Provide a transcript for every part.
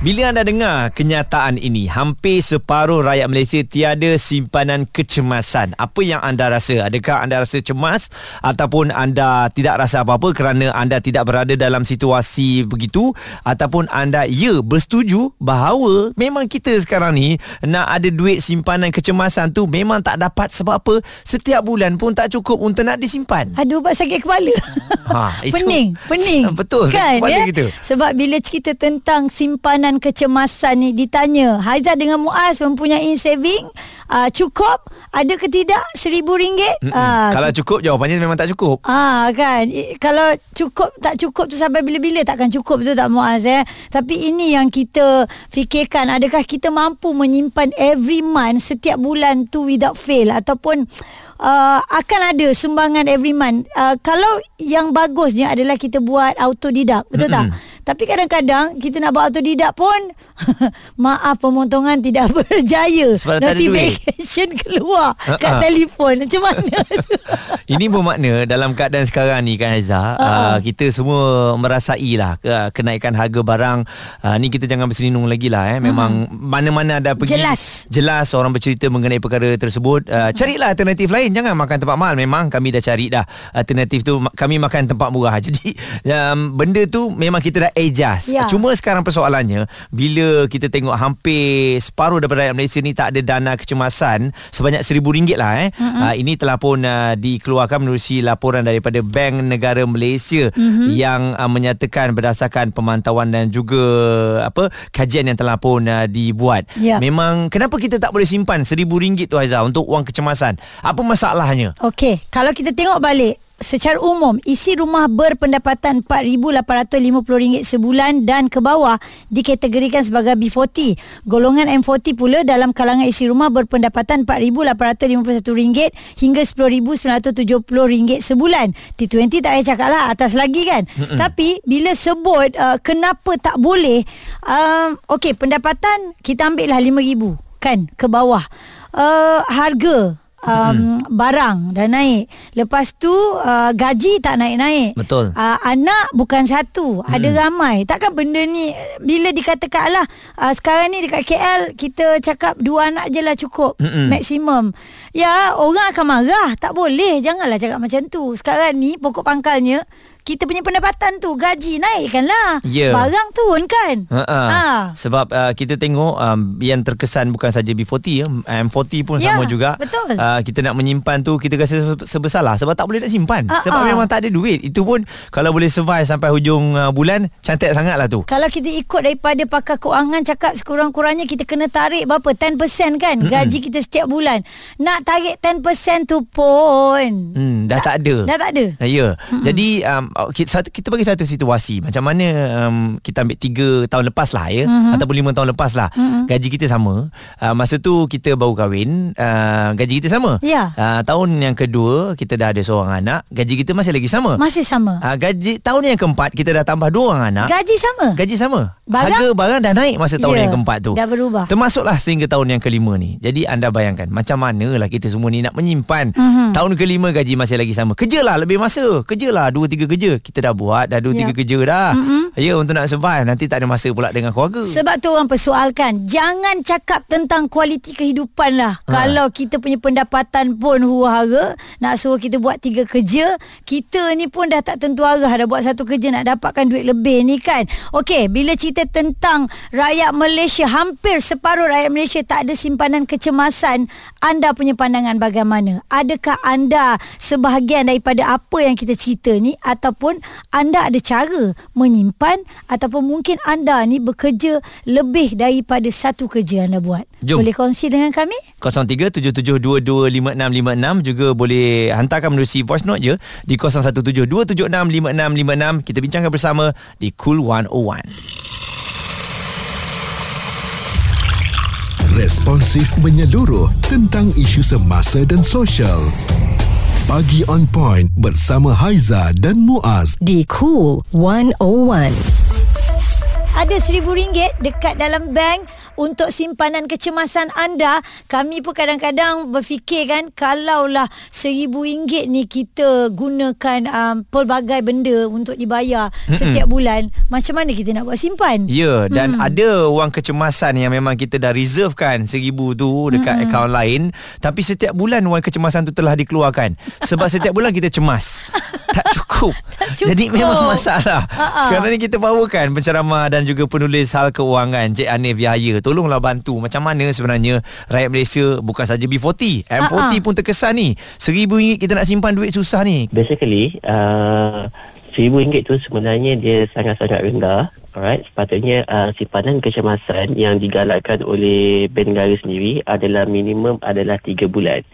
Bila anda dengar kenyataan ini, hampir separuh rakyat Malaysia tiada simpanan kecemasan. Apa yang anda rasa? Adakah anda rasa cemas ataupun anda tidak rasa apa-apa kerana anda tidak berada dalam situasi begitu ataupun anda ya bersetuju bahawa memang kita sekarang ni nak ada duit simpanan kecemasan tu memang tak dapat sebab apa? Setiap bulan pun tak cukup untuk nak disimpan. Aduh, buat sakit kepala. Ha, itu- pening, pening. Betul, kan, kepala ya? kita. Sebab bila cerita tentang simpanan kecemasan ni ditanya, Haizat dengan Muaz mempunyai saving uh, cukup. Ada ke tidak seribu ringgit? Ah, Kalau cukup jawapannya memang tak cukup. Ah kan? I, kalau cukup tak cukup tu sampai bila-bila takkan cukup betul tak Muaz eh? Tapi ini yang kita fikirkan. Adakah kita mampu menyimpan every month setiap bulan tu without fail? Ataupun Uh, akan ada sumbangan every month. Uh, kalau yang bagusnya adalah kita buat autodidak, betul tak? Tapi kadang-kadang kita nak buat autodidak pun maaf pemotongan tidak berjaya. Sebab. Notification keluar kat Ha-ha. telefon. Macam mana tu? Ini bermakna dalam keadaan sekarang ni kan Aiza, uh, kita semua merasai lah uh, kenaikan harga barang. Uh, ni kita jangan berselinung lagi lah eh. Memang mana-mana ada pergi. Jelas. Jelas orang bercerita mengenai perkara tersebut. Uh, carilah alternatif lain. Jangan makan tempat mahal. Memang kami dah cari dah. Alternatif tu kami makan tempat murah. Jadi um, benda tu memang kita dah adjust. Ya. Cuma sekarang persoalannya bila kita tengok hampir separuh daripada rakyat Malaysia ni tak ada dana kecemasan sebanyak RM1,000 lah eh. Mm-hmm. Uh, ini telah pun uh, dikeluarkan menerusi laporan daripada Bank Negara Malaysia mm-hmm. yang uh, menyatakan berdasarkan pemantauan dan juga apa kajian yang telah pun uh, dibuat. Ya. Memang kenapa kita tak boleh simpan RM1,000 tu Haiza untuk wang kecemasan? Apa masalahnya? Okey, kalau kita tengok balik Secara umum, isi rumah berpendapatan RM4,850 sebulan dan ke bawah dikategorikan sebagai B40. Golongan M40 pula dalam kalangan isi rumah berpendapatan RM4,851 hingga RM10,970 sebulan. T20 tak payah cakap lah, atas lagi kan. Mm-mm. Tapi bila sebut uh, kenapa tak boleh, um, okey pendapatan kita ambil lah RM5,000 kan ke bawah. Uh, harga um, barang dah naik. Lepas tu uh, gaji tak naik-naik. Betul. Uh, anak bukan satu, ada ramai. Takkan benda ni bila dikatakan lah uh, sekarang ni dekat KL kita cakap dua anak je lah cukup Mm-mm. maksimum. Ya, orang akan marah. Tak boleh. Janganlah cakap macam tu. Sekarang ni pokok pangkalnya kita punya pendapatan tu gaji naikkanlah. Ya. Barang turun kan? Ha. Ha. Sebab uh, kita tengok um, yang terkesan bukan saja B40 ya, M40 pun Ya, sama juga. betul. Uh, kita nak menyimpan tu kita rasa se- sebersalah sebab tak boleh nak simpan. Ha, Sebab memang tak ada duit. Itu pun kalau boleh survive sampai hujung uh, bulan cantik sangatlah tu. Kalau kita ikut daripada pakar kewangan cakap sekurang-kurangnya kita kena tarik berapa 10% kan mm gaji kita setiap bulan. Nak tarik 10% tu pun Hmm, dah tak ada. dah tak ada. Ya. Mm-hmm. Jadi um, kita, satu, kita bagi satu situasi macam mana um, kita ambil 3 tahun lepas lah ya mm-hmm. ataupun 5 tahun lepas lah. Mm-hmm. Gaji kita sama. Uh, masa tu kita baru kahwin, uh, gaji kita sama. Ya. Uh, tahun yang kedua kita dah ada seorang anak, gaji kita masih lagi sama. Masih sama. Uh, gaji tahun yang keempat kita dah tambah dua orang anak. Gaji sama. Gaji sama. Barang? Harga barang dah naik masa tahun Ya, yang keempat tu. dah berubah. Termasuklah sehingga tahun yang kelima ni. Jadi anda bayangkan macam manalah kita semua ni nak menyimpan. Mhm. Mm-hmm. Tahun kelima gaji masih lagi sama. Kerjalah lebih masa. Kerjalah dua tiga kerja. Kita dah buat dah dua Ya. tiga kerja dah. Mm-hmm. Ya untuk nak survive nanti tak ada masa pula dengan keluarga. Sebab tu orang persoalkan Jangan cakap tentang kualiti kehidupan lah ha. Kalau kita punya pendapatan pun huru-hara Nak suruh kita buat tiga kerja Kita ni pun dah tak tentu arah Dah buat satu kerja nak dapatkan duit lebih ni kan Okey, bila cerita tentang rakyat Malaysia Hampir separuh rakyat Malaysia tak ada simpanan kecemasan Anda punya pandangan bagaimana? Adakah anda sebahagian daripada apa yang kita cerita ni Ataupun anda ada cara menyimpan Ataupun mungkin anda ni bekerja lebih daripada satu kerja anda buat Jom. Boleh kongsi dengan kami? 0377225656 juga boleh hantarkan menerusi voice note je di 0172765656 kita bincangkan bersama di Cool 101. Responsif menyeluruh tentang isu semasa dan sosial. Pagi on point bersama Haiza dan Muaz. di Cool 101. Ada RM1,000 dekat dalam bank untuk simpanan kecemasan anda. Kami pun kadang-kadang berfikir kan kalaulah seribu ringgit ni kita gunakan um, pelbagai benda untuk dibayar Mm-mm. setiap bulan. Macam mana kita nak buat simpan? Ya, dan hmm. ada wang kecemasan yang memang kita dah reservekan seribu tu dekat hmm. akaun lain. Tapi setiap bulan wang kecemasan tu telah dikeluarkan. Sebab setiap bulan kita cemas. tak cukup. tak cukup. Jadi memang masalah. Ha-ha. Sekarang ni kita bawakan penceramah dan juga penulis hal keuangan Cik Anif Yahya. Tolonglah bantu macam mana sebenarnya rakyat Malaysia bukan saja B40, M40 Ha-ha. pun terkesan ni. RM1000 kita nak simpan duit susah ni. Basically, uh, RM1000 tu sebenarnya dia sangat-sangat rendah Alright, sepatutnya uh, simpanan kecemasan yang digalakkan oleh Bank Negara sendiri adalah minimum adalah 3 bulan.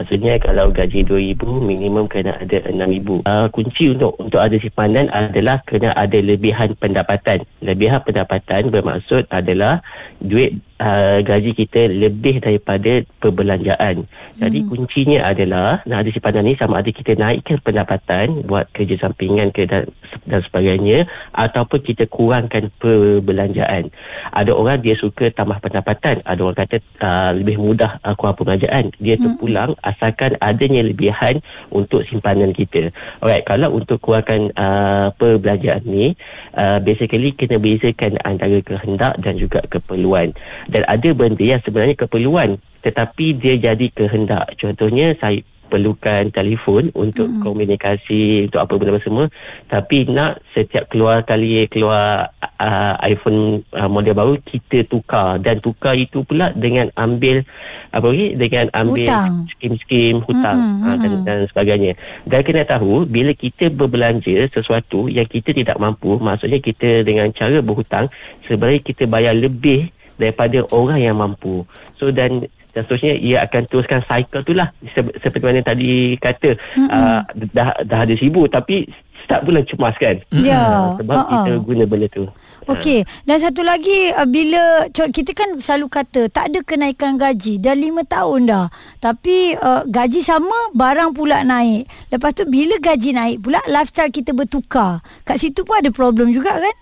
Maksudnya kalau gaji 2000 minimum kena ada 6000. Uh, kunci untuk untuk ada simpanan adalah kena ada lebihan pendapatan. Lebihan pendapatan bermaksud adalah duit uh, gaji kita lebih daripada perbelanjaan. Jadi hmm. kuncinya adalah nak ada simpanan ni sama ada kita naikkan pendapatan buat kerja sampingan ke dan, dan sebagainya ataupun kita kurangkan perbelanjaan. Ada orang dia suka tambah pendapatan, ada orang kata uh, lebih mudah uh, kurang perbelanjaan. Dia hmm. terpulang asalkan adanya lebihan untuk simpanan kita. Alright, kalau untuk kurangkan uh, perbelanjaan ni uh, basically kena bezakan antara kehendak dan juga keperluan dan ada benda yang sebenarnya keperluan tetapi dia jadi kehendak. Contohnya saya perlukan telefon untuk hmm. komunikasi untuk apa benda semua. Tapi nak setiap keluar kali keluar uh, iPhone uh, model baru kita tukar. Dan tukar itu pula dengan ambil apa lagi? Dengan ambil skim-skim hutang. Hmm. uh, dan, dan sebagainya. Dan kena tahu bila kita berbelanja sesuatu yang kita tidak mampu maksudnya kita dengan cara berhutang sebenarnya kita bayar lebih daripada orang yang mampu. So dan dan seterusnya ia akan teruskan cycle tu lah seperti mana tadi kata mm-hmm. uh, dah, dah ada sibu tapi start bulan cemas kan ya uh, sebab uh-uh. kita guna benda tu Okey, dan satu lagi uh, bila kita kan selalu kata tak ada kenaikan gaji dah lima tahun dah. Tapi uh, gaji sama, barang pula naik. Lepas tu bila gaji naik pula lifestyle kita bertukar. Kat situ pun ada problem juga kan?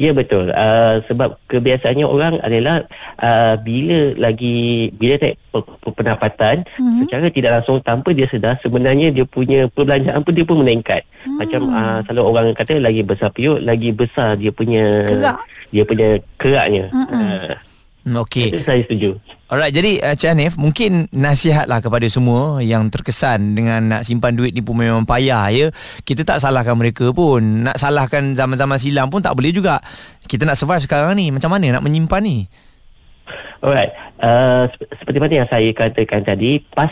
Ya betul. Uh, sebab kebiasaannya orang adalah uh, bila lagi bila naik pendapatan mm-hmm. secara tidak langsung tanpa dia sedar sebenarnya dia punya perbelanjaan pun dia pun meningkat. Mm. Macam uh, selalu orang kata lagi besar piuk lagi besar dia punya Kerak. dia punya keraknya. Mm-hmm. Uh, Okey. Saya setuju. Alright, jadi uh, Cik Hanif, mungkin nasihatlah kepada semua yang terkesan dengan nak simpan duit ni pun memang payah ya. Kita tak salahkan mereka pun. Nak salahkan zaman-zaman silam pun tak boleh juga. Kita nak survive sekarang ni. Macam mana nak menyimpan ni? Alright, uh, seperti mana yang saya katakan tadi, pas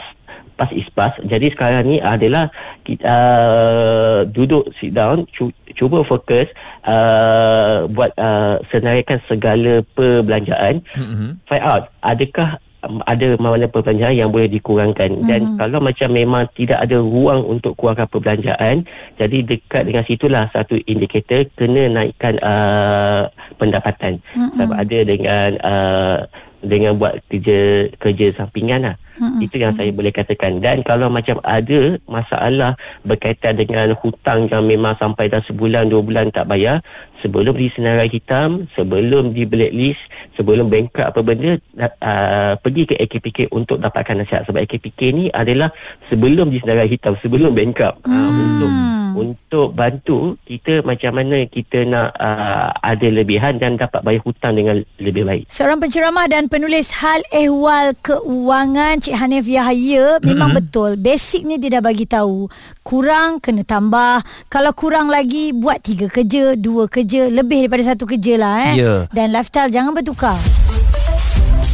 pas is pas. Jadi sekarang ni adalah kita uh, duduk sit down cu- cuba fokus uh, buat uh, senaraikan segala perbelanjaan. Mm-hmm. Find out adakah um, ada mana perbelanjaan yang boleh dikurangkan mm-hmm. dan kalau macam memang tidak ada ruang untuk kurangkan perbelanjaan jadi dekat dengan situlah satu indikator kena naikkan uh, pendapatan mm-hmm. sebab ada dengan uh, dengan buat kerja kerja sampingan lah. Hmm, Itu yang saya boleh katakan. Dan kalau macam ada masalah berkaitan dengan hutang yang memang sampai dah sebulan, dua bulan tak bayar, sebelum di senarai hitam, sebelum di blacklist, sebelum bankrupt apa benda, uh, pergi ke AKPK untuk dapatkan nasihat. Sebab AKPK ni adalah sebelum di senarai hitam, sebelum bankrupt. Hmm. Uh, untuk untuk bantu kita macam mana kita nak uh, ada lebihan dan dapat bayar hutang dengan lebih baik. Seorang penceramah dan penulis hal ehwal keuangan Cik Hanif Yahya memang mm-hmm. betul. Basic ni dia dah bagi tahu. Kurang kena tambah. Kalau kurang lagi buat tiga kerja, dua kerja, lebih daripada satu kerja lah eh. Yeah. Dan lifestyle jangan bertukar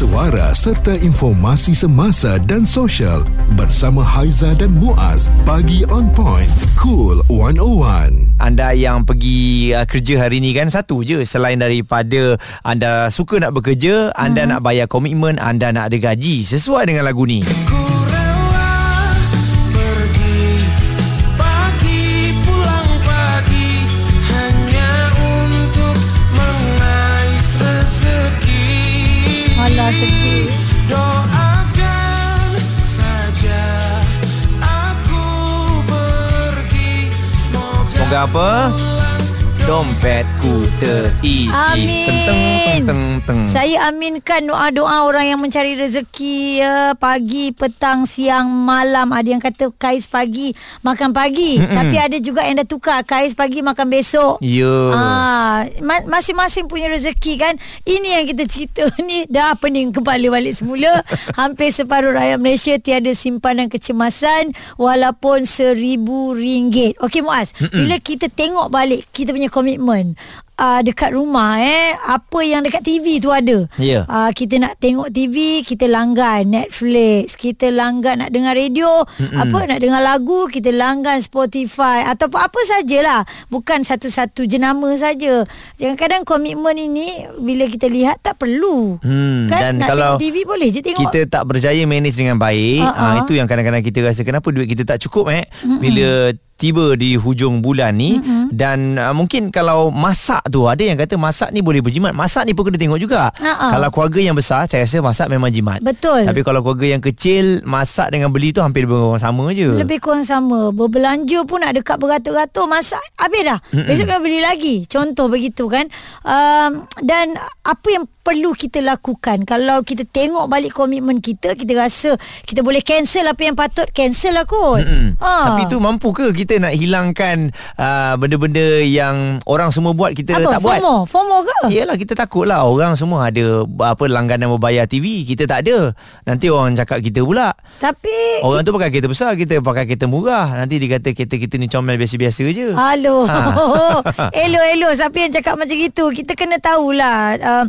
suara serta informasi semasa dan sosial bersama Haiza dan Muaz pagi on point cool 101 anda yang pergi uh, kerja hari ni kan satu je selain daripada anda suka nak bekerja anda hmm. nak bayar komitmen anda nak ada gaji. Sesuai dengan lagu ni sedih Doakan saja aku pergi Semoga, Semoga apa? Dompetku terisi Amin. Teng, teng, teng, teng. Saya aminkan doa-doa orang yang mencari rezeki ya, pagi, petang, siang, malam. Ada yang kata kais pagi makan pagi, Mm-mm. tapi ada juga yang dah tukar kais pagi makan besok. Ya Ah, ma- masing-masing punya rezeki kan. Ini yang kita cerita ni dah pening kembali balik semula. Hampir separuh rakyat Malaysia tiada simpanan kecemasan walaupun seribu ringgit. Okey Muaz, Mm-mm. bila kita tengok balik kita punya komitmen uh, dekat rumah eh apa yang dekat TV tu ada. Ya. Uh, kita nak tengok TV, kita langgan Netflix, kita langgan nak dengar radio, Mm-mm. apa nak dengar lagu, kita langgan Spotify atau apa sajalah. Bukan satu-satu jenama saja. Kadang-kadang komitmen ini bila kita lihat tak perlu. Hmm, kan dan nak kalau tengok TV boleh je tengok. kita tak berjaya manage dengan baik, uh-huh. ha. itu yang kadang-kadang kita rasa kenapa duit kita tak cukup eh Mm-mm. bila tiba di hujung bulan ni mm-hmm. dan uh, mungkin kalau masak tu. Ada yang kata masak ni boleh berjimat. Masak ni pun kena tengok juga. Ha-ha. kalau keluarga yang besar saya rasa masak memang jimat. Betul. tapi kalau keluarga yang kecil masak dengan beli tu hampir lebih kurang sama je. Lebih kurang sama. Berbelanja pun nak dekat beratus-ratus Masak habis dah. Mm-mm. Besok kena beli lagi. Contoh begitu kan. Um, Dan apa yang perlu kita lakukan. Kalau kita tengok balik komitmen kita Kita rasa Kita boleh cancel apa yang patut Cancel lah kot. Mm-mm. ha. Tapi tu mampu ke kita nak hilangkan uh, benda-benda yang orang semua buat kita Apa? tak buat? FOMO? FOMO ke? Yelah kita takut lah. Orang semua ada Apa langganan berbayar TV Kita tak ada. Nanti orang cakap kita pula. Tapi Orang tu pakai kereta besar Kita pakai kereta murah. Nanti dia kata Kereta kita ni comel biasa-biasa je. Halo. Ha. Elo elo Siapa yang cakap macam itu Kita kena tahulah uh,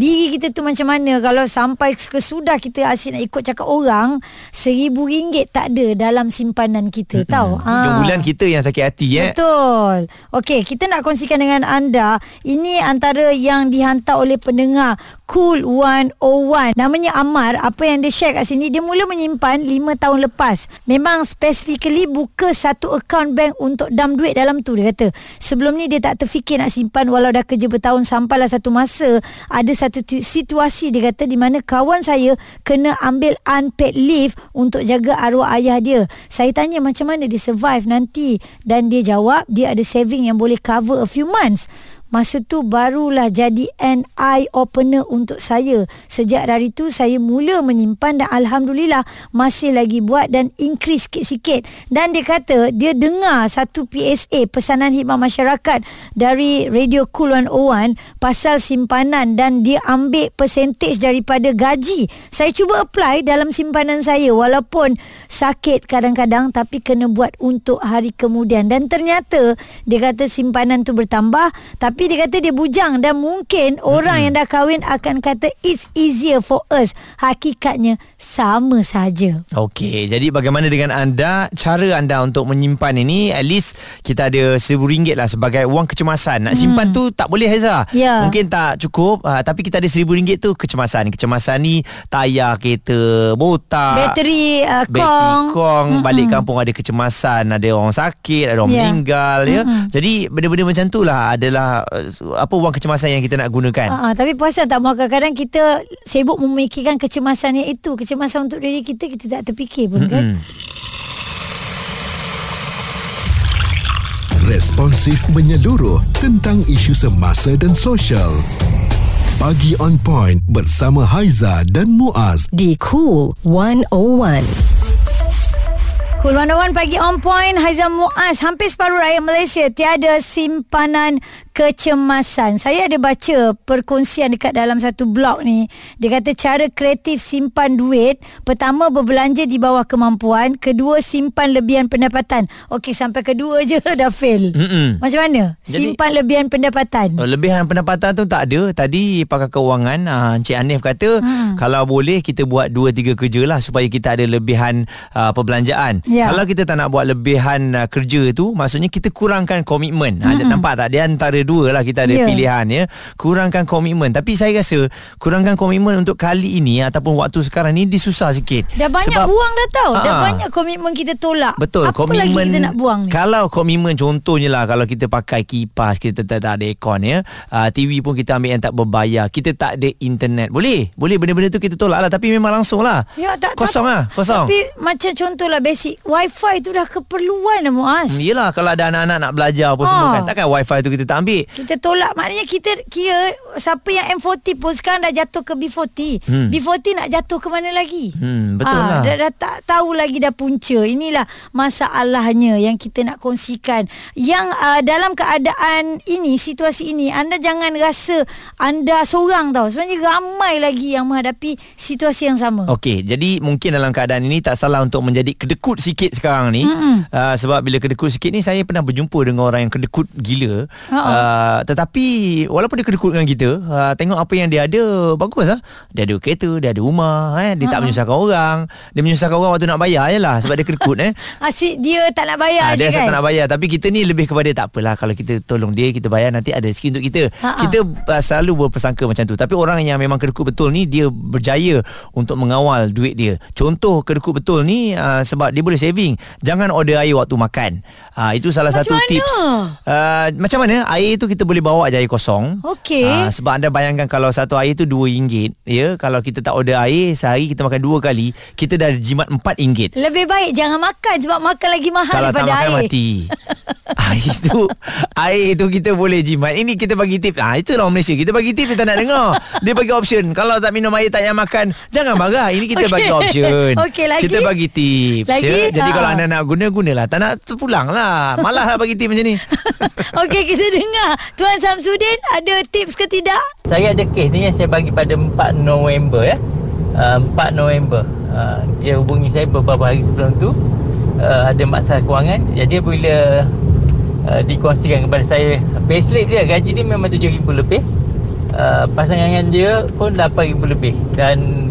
Diri kita tu macam mana Kalau sampai kesudah Kita asyik nak ikut cakap orang Seribu ringgit tak ada Dalam simpanan kita mm Tahu Hujung Ah. bulan kita yang sakit hati eh Betul. Okey, kita nak kongsikan dengan anda. Ini antara yang dihantar oleh pendengar Cool 101. Namanya Amar. Apa yang dia share kat sini, dia mula menyimpan 5 tahun lepas. Memang specifically buka satu account bank untuk dam duit dalam tu dia kata. Sebelum ni dia tak terfikir nak simpan walau dah kerja bertahun sampailah satu masa ada satu tu- situasi dia kata di mana kawan saya kena ambil unpaid leave untuk jaga arwah ayah dia. Saya tanya macam mana dia survive nanti dan dia jawab dia ada saving yang boleh cover a few months. Masa tu barulah jadi an eye opener untuk saya. Sejak dari tu saya mula menyimpan dan Alhamdulillah masih lagi buat dan increase sikit-sikit. Dan dia kata dia dengar satu PSA pesanan khidmat masyarakat dari Radio Cool 101 pasal simpanan dan dia ambil percentage daripada gaji. Saya cuba apply dalam simpanan saya walaupun sakit kadang-kadang tapi kena buat untuk hari kemudian. Dan ternyata dia kata simpanan tu bertambah tapi dia kata dia bujang dan mungkin orang yang dah kahwin akan kata it's easier for us. Hakikatnya sama saja. Okey, jadi bagaimana dengan anda? Cara anda untuk menyimpan ini At least kita ada RM1,000 lah Sebagai wang kecemasan Nak simpan hmm. tu tak boleh Haiza Ya. Mungkin tak cukup uh, Tapi kita ada RM1,000 tu kecemasan Kecemasan ni Tayar kereta Botak Bateri uh, Bateri kong. kong Balik kampung ada kecemasan Ada orang sakit Ada orang Ya. meninggal ya. Jadi benda-benda macam tu lah Adalah Apa wang kecemasan yang kita nak gunakan Ha, tapi puasan tak mahu kadang-kadang kita sibuk memikirkan kecemasan yang itu. Kecemasan untuk diri kita, kita tak terfikir pun kan. Responsif menyeluruh tentang isu semasa dan sosial. Pagi on point bersama Haiza dan Muaz. di Cool 101. Cool 101 pagi on point. Haizam Muaz Hampir separuh rakyat Malaysia Tiada simpanan kecemasan. Saya ada baca perkongsian dekat dalam satu blog ni. Dia kata cara kreatif simpan duit Pertama berbelanja di bawah kemampuan Kedua simpan lebihan pendapatan. Okey sampai kedua je dah fail. Mm-mm. Macam mana? Jadi- Simpan lebihan pendapatan. Oh, Lebihan pendapatan tu tak ada. Tadi pakar keuangan uh, Encik Hanif kata hmm. Kalau boleh kita buat 2-3 kerja lah Supaya kita ada lebihan uh, perbelanjaan Ya. Kalau kita tak nak buat lebihan uh, kerja tu Maksudnya kita kurangkan komitmen. Hmm. ha, Nampak tak? Dia antara dua lah kita ada Ya. pilihan ya. Kurangkan komitmen. Tapi saya rasa Kurangkan komitmen untuk kali ini Ataupun waktu sekarang ni Dia susah sikit. Dah banyak Sebab- buang dah tau. Dah Ah. banyak komitmen kita tolak. Betul Apa lagi kita nak buang ni? Kalau komitmen contohnya lah Kalau kita pakai kipas Kita tak, tak ada aircon ya. Uh, TV pun kita ambil yang tak berbayar. Kita tak ada internet. Boleh. Boleh benda-benda tu kita tolak lah. Tapi memang langsung lah. Ya, tak, Kosong tak, lah Kosong. Tapi macam contohlah basic Wifi tu dah keperluan dah Muaz Hmm, Yelah kalau ada anak-anak nak belajar apa semua Ah. kan Takkan wifi tu kita tak ambil. Kita tolak maknanya kita kira siapa yang M40 pun sekarang dah jatuh ke B40. Hmm. B40 nak jatuh ke mana lagi? Hmm, betul Ah, lah. Dah, dah tak tahu lagi dah punca. Inilah masalahnya yang kita nak kongsikan. Yang uh, dalam keadaan ini, situasi ini, anda jangan rasa anda seorang tau. Sebenarnya ramai lagi yang menghadapi situasi yang sama. Okey, jadi mungkin dalam keadaan ini tak salah untuk menjadi kedekut sikit sekarang ni. Uh, sebab bila kedekut sikit ni saya pernah berjumpa dengan orang yang kedekut gila. Uh, tetapi walaupun dia kedekut dengan kita, uh, tengok apa yang dia ada bagus ah. Dia ada kereta, dia ada rumah, eh, dia tak menyusahkan orang. Dia menyusahkan orang waktu nak bayar je lah sebab dia kedekut eh. Asyik dia tak nak bayar Ah, je dia kan? tak nak bayar Tapi kita ni lebih kepada Tak apalah Kalau kita tolong dia Kita bayar nanti ada rezeki untuk kita Ha-ha. Kita uh, selalu berpersangka macam tu Tapi orang yang memang kedekut betul ni Dia berjaya Untuk mengawal duit dia Contoh kedekut betul ni uh, Sebab dia boleh saving. Jangan order air waktu makan. Uh, Itu salah Macam satu mana? tips. Uh, Macam mana? Air tu kita boleh bawa je air kosong. Okey. Ah, Sebab anda bayangkan Kalau satu air tu RM2 ya, Kalau kita tak order air Sehari kita makan dua kali Kita dah jimat RM4 Lebih baik jangan makan sebab makan lagi mahal kalau tak daripada makan air. mati. Air tu Air tu kita boleh jimat. Ini kita bagi tip. Ah, Itulah orang Malaysia. Kita bagi tip Dia tak nak dengar. Dia bagi option. Kalau tak minum air Tak payah makan Jangan marah. Ini kita Okey. bagi option. Okey, lagi? Kita bagi Lagi? ya? Jadi Ha. kalau anda nak guna Gunalah Tak nak terpulang lah Malah lah bagi tip macam ni Okey kita dengar Tuan Samsudin ada tips ke tidak? Saya ada kes ni yang saya bagi pada 4 November ya. Uh, 4 November. Uh, dia hubungi saya beberapa hari sebelum tu uh, ada masalah kewangan. Jadi bila uh, dikongsikan kepada saya payslip dia gaji dia memang 7000 lebih. Uh, pasangan dia pun 8000 lebih dan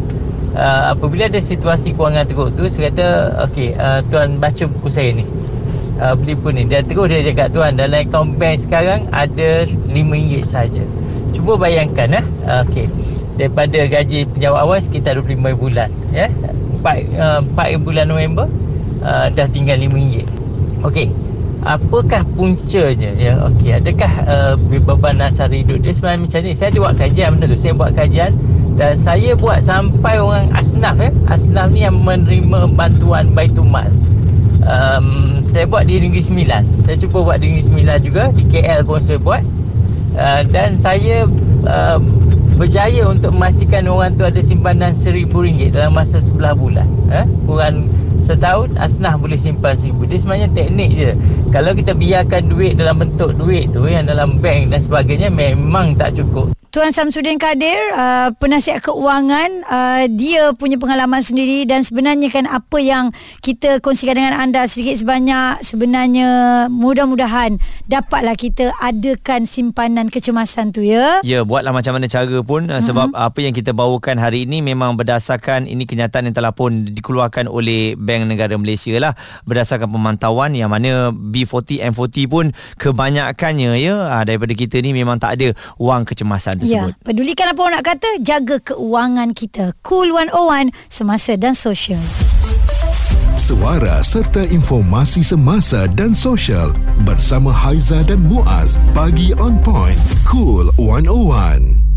uh, apabila ada situasi kewangan teruk tu saya kata okey uh, tuan baca buku saya ni. Uh, beli pun ni. Dan terus dia cakap tuan dalam akaun bank sekarang ada RM5 saja. Cuba bayangkan eh. Uh, okey. Daripada gaji penjawat awal sekitar 25 bulan ya. 4 uh, 4 bulan November uh, dah tinggal RM5 okey. Apakah puncanya ya? Okey adakah uh, beban asal hidup dia? Sebenarnya macam ni saya ada buat kajian benda tu. Saya buat kajian dan saya buat sampai orang asnaf ya asnaf ni yang menerima bantuan Baitul Mal. Um, saya buat di Negeri Sembilan. Saya cuba buat di Negeri Sembilan juga. Di KL pun saya buat. Uh, dan saya uh, berjaya untuk memastikan orang tu ada simpanan RM1,000 dalam masa 11 bulan eh? kurang setahun asnah boleh simpan RM1,000 dia sebenarnya teknik je. Kalau kita biarkan duit dalam bentuk duit tu yang dalam bank dan sebagainya memang tak cukup Tuan Samsudin Kadir, uh, penasihat keuangan, uh, dia punya pengalaman sendiri dan sebenarnya kan apa yang kita kongsikan dengan anda sedikit sebanyak sebenarnya mudah-mudahan dapatlah kita adakan simpanan kecemasan tu ya. Ya, buatlah macam mana cara pun uh, sebab apa yang kita bawakan hari ini memang berdasarkan ini kenyataan yang telah pun dikeluarkan oleh Bank Negara Malaysia lah. Berdasarkan pemantauan yang mana B40 M40 pun kebanyakannya ya uh, daripada kita ni memang tak ada wang kecemasan Ya, tersebut. pedulikan apa orang nak kata, jaga keuangan kita. Cool 101, semasa dan sosial. Suara serta informasi semasa dan sosial bersama Haiza dan Muaz. Pagi on point. Cool 101.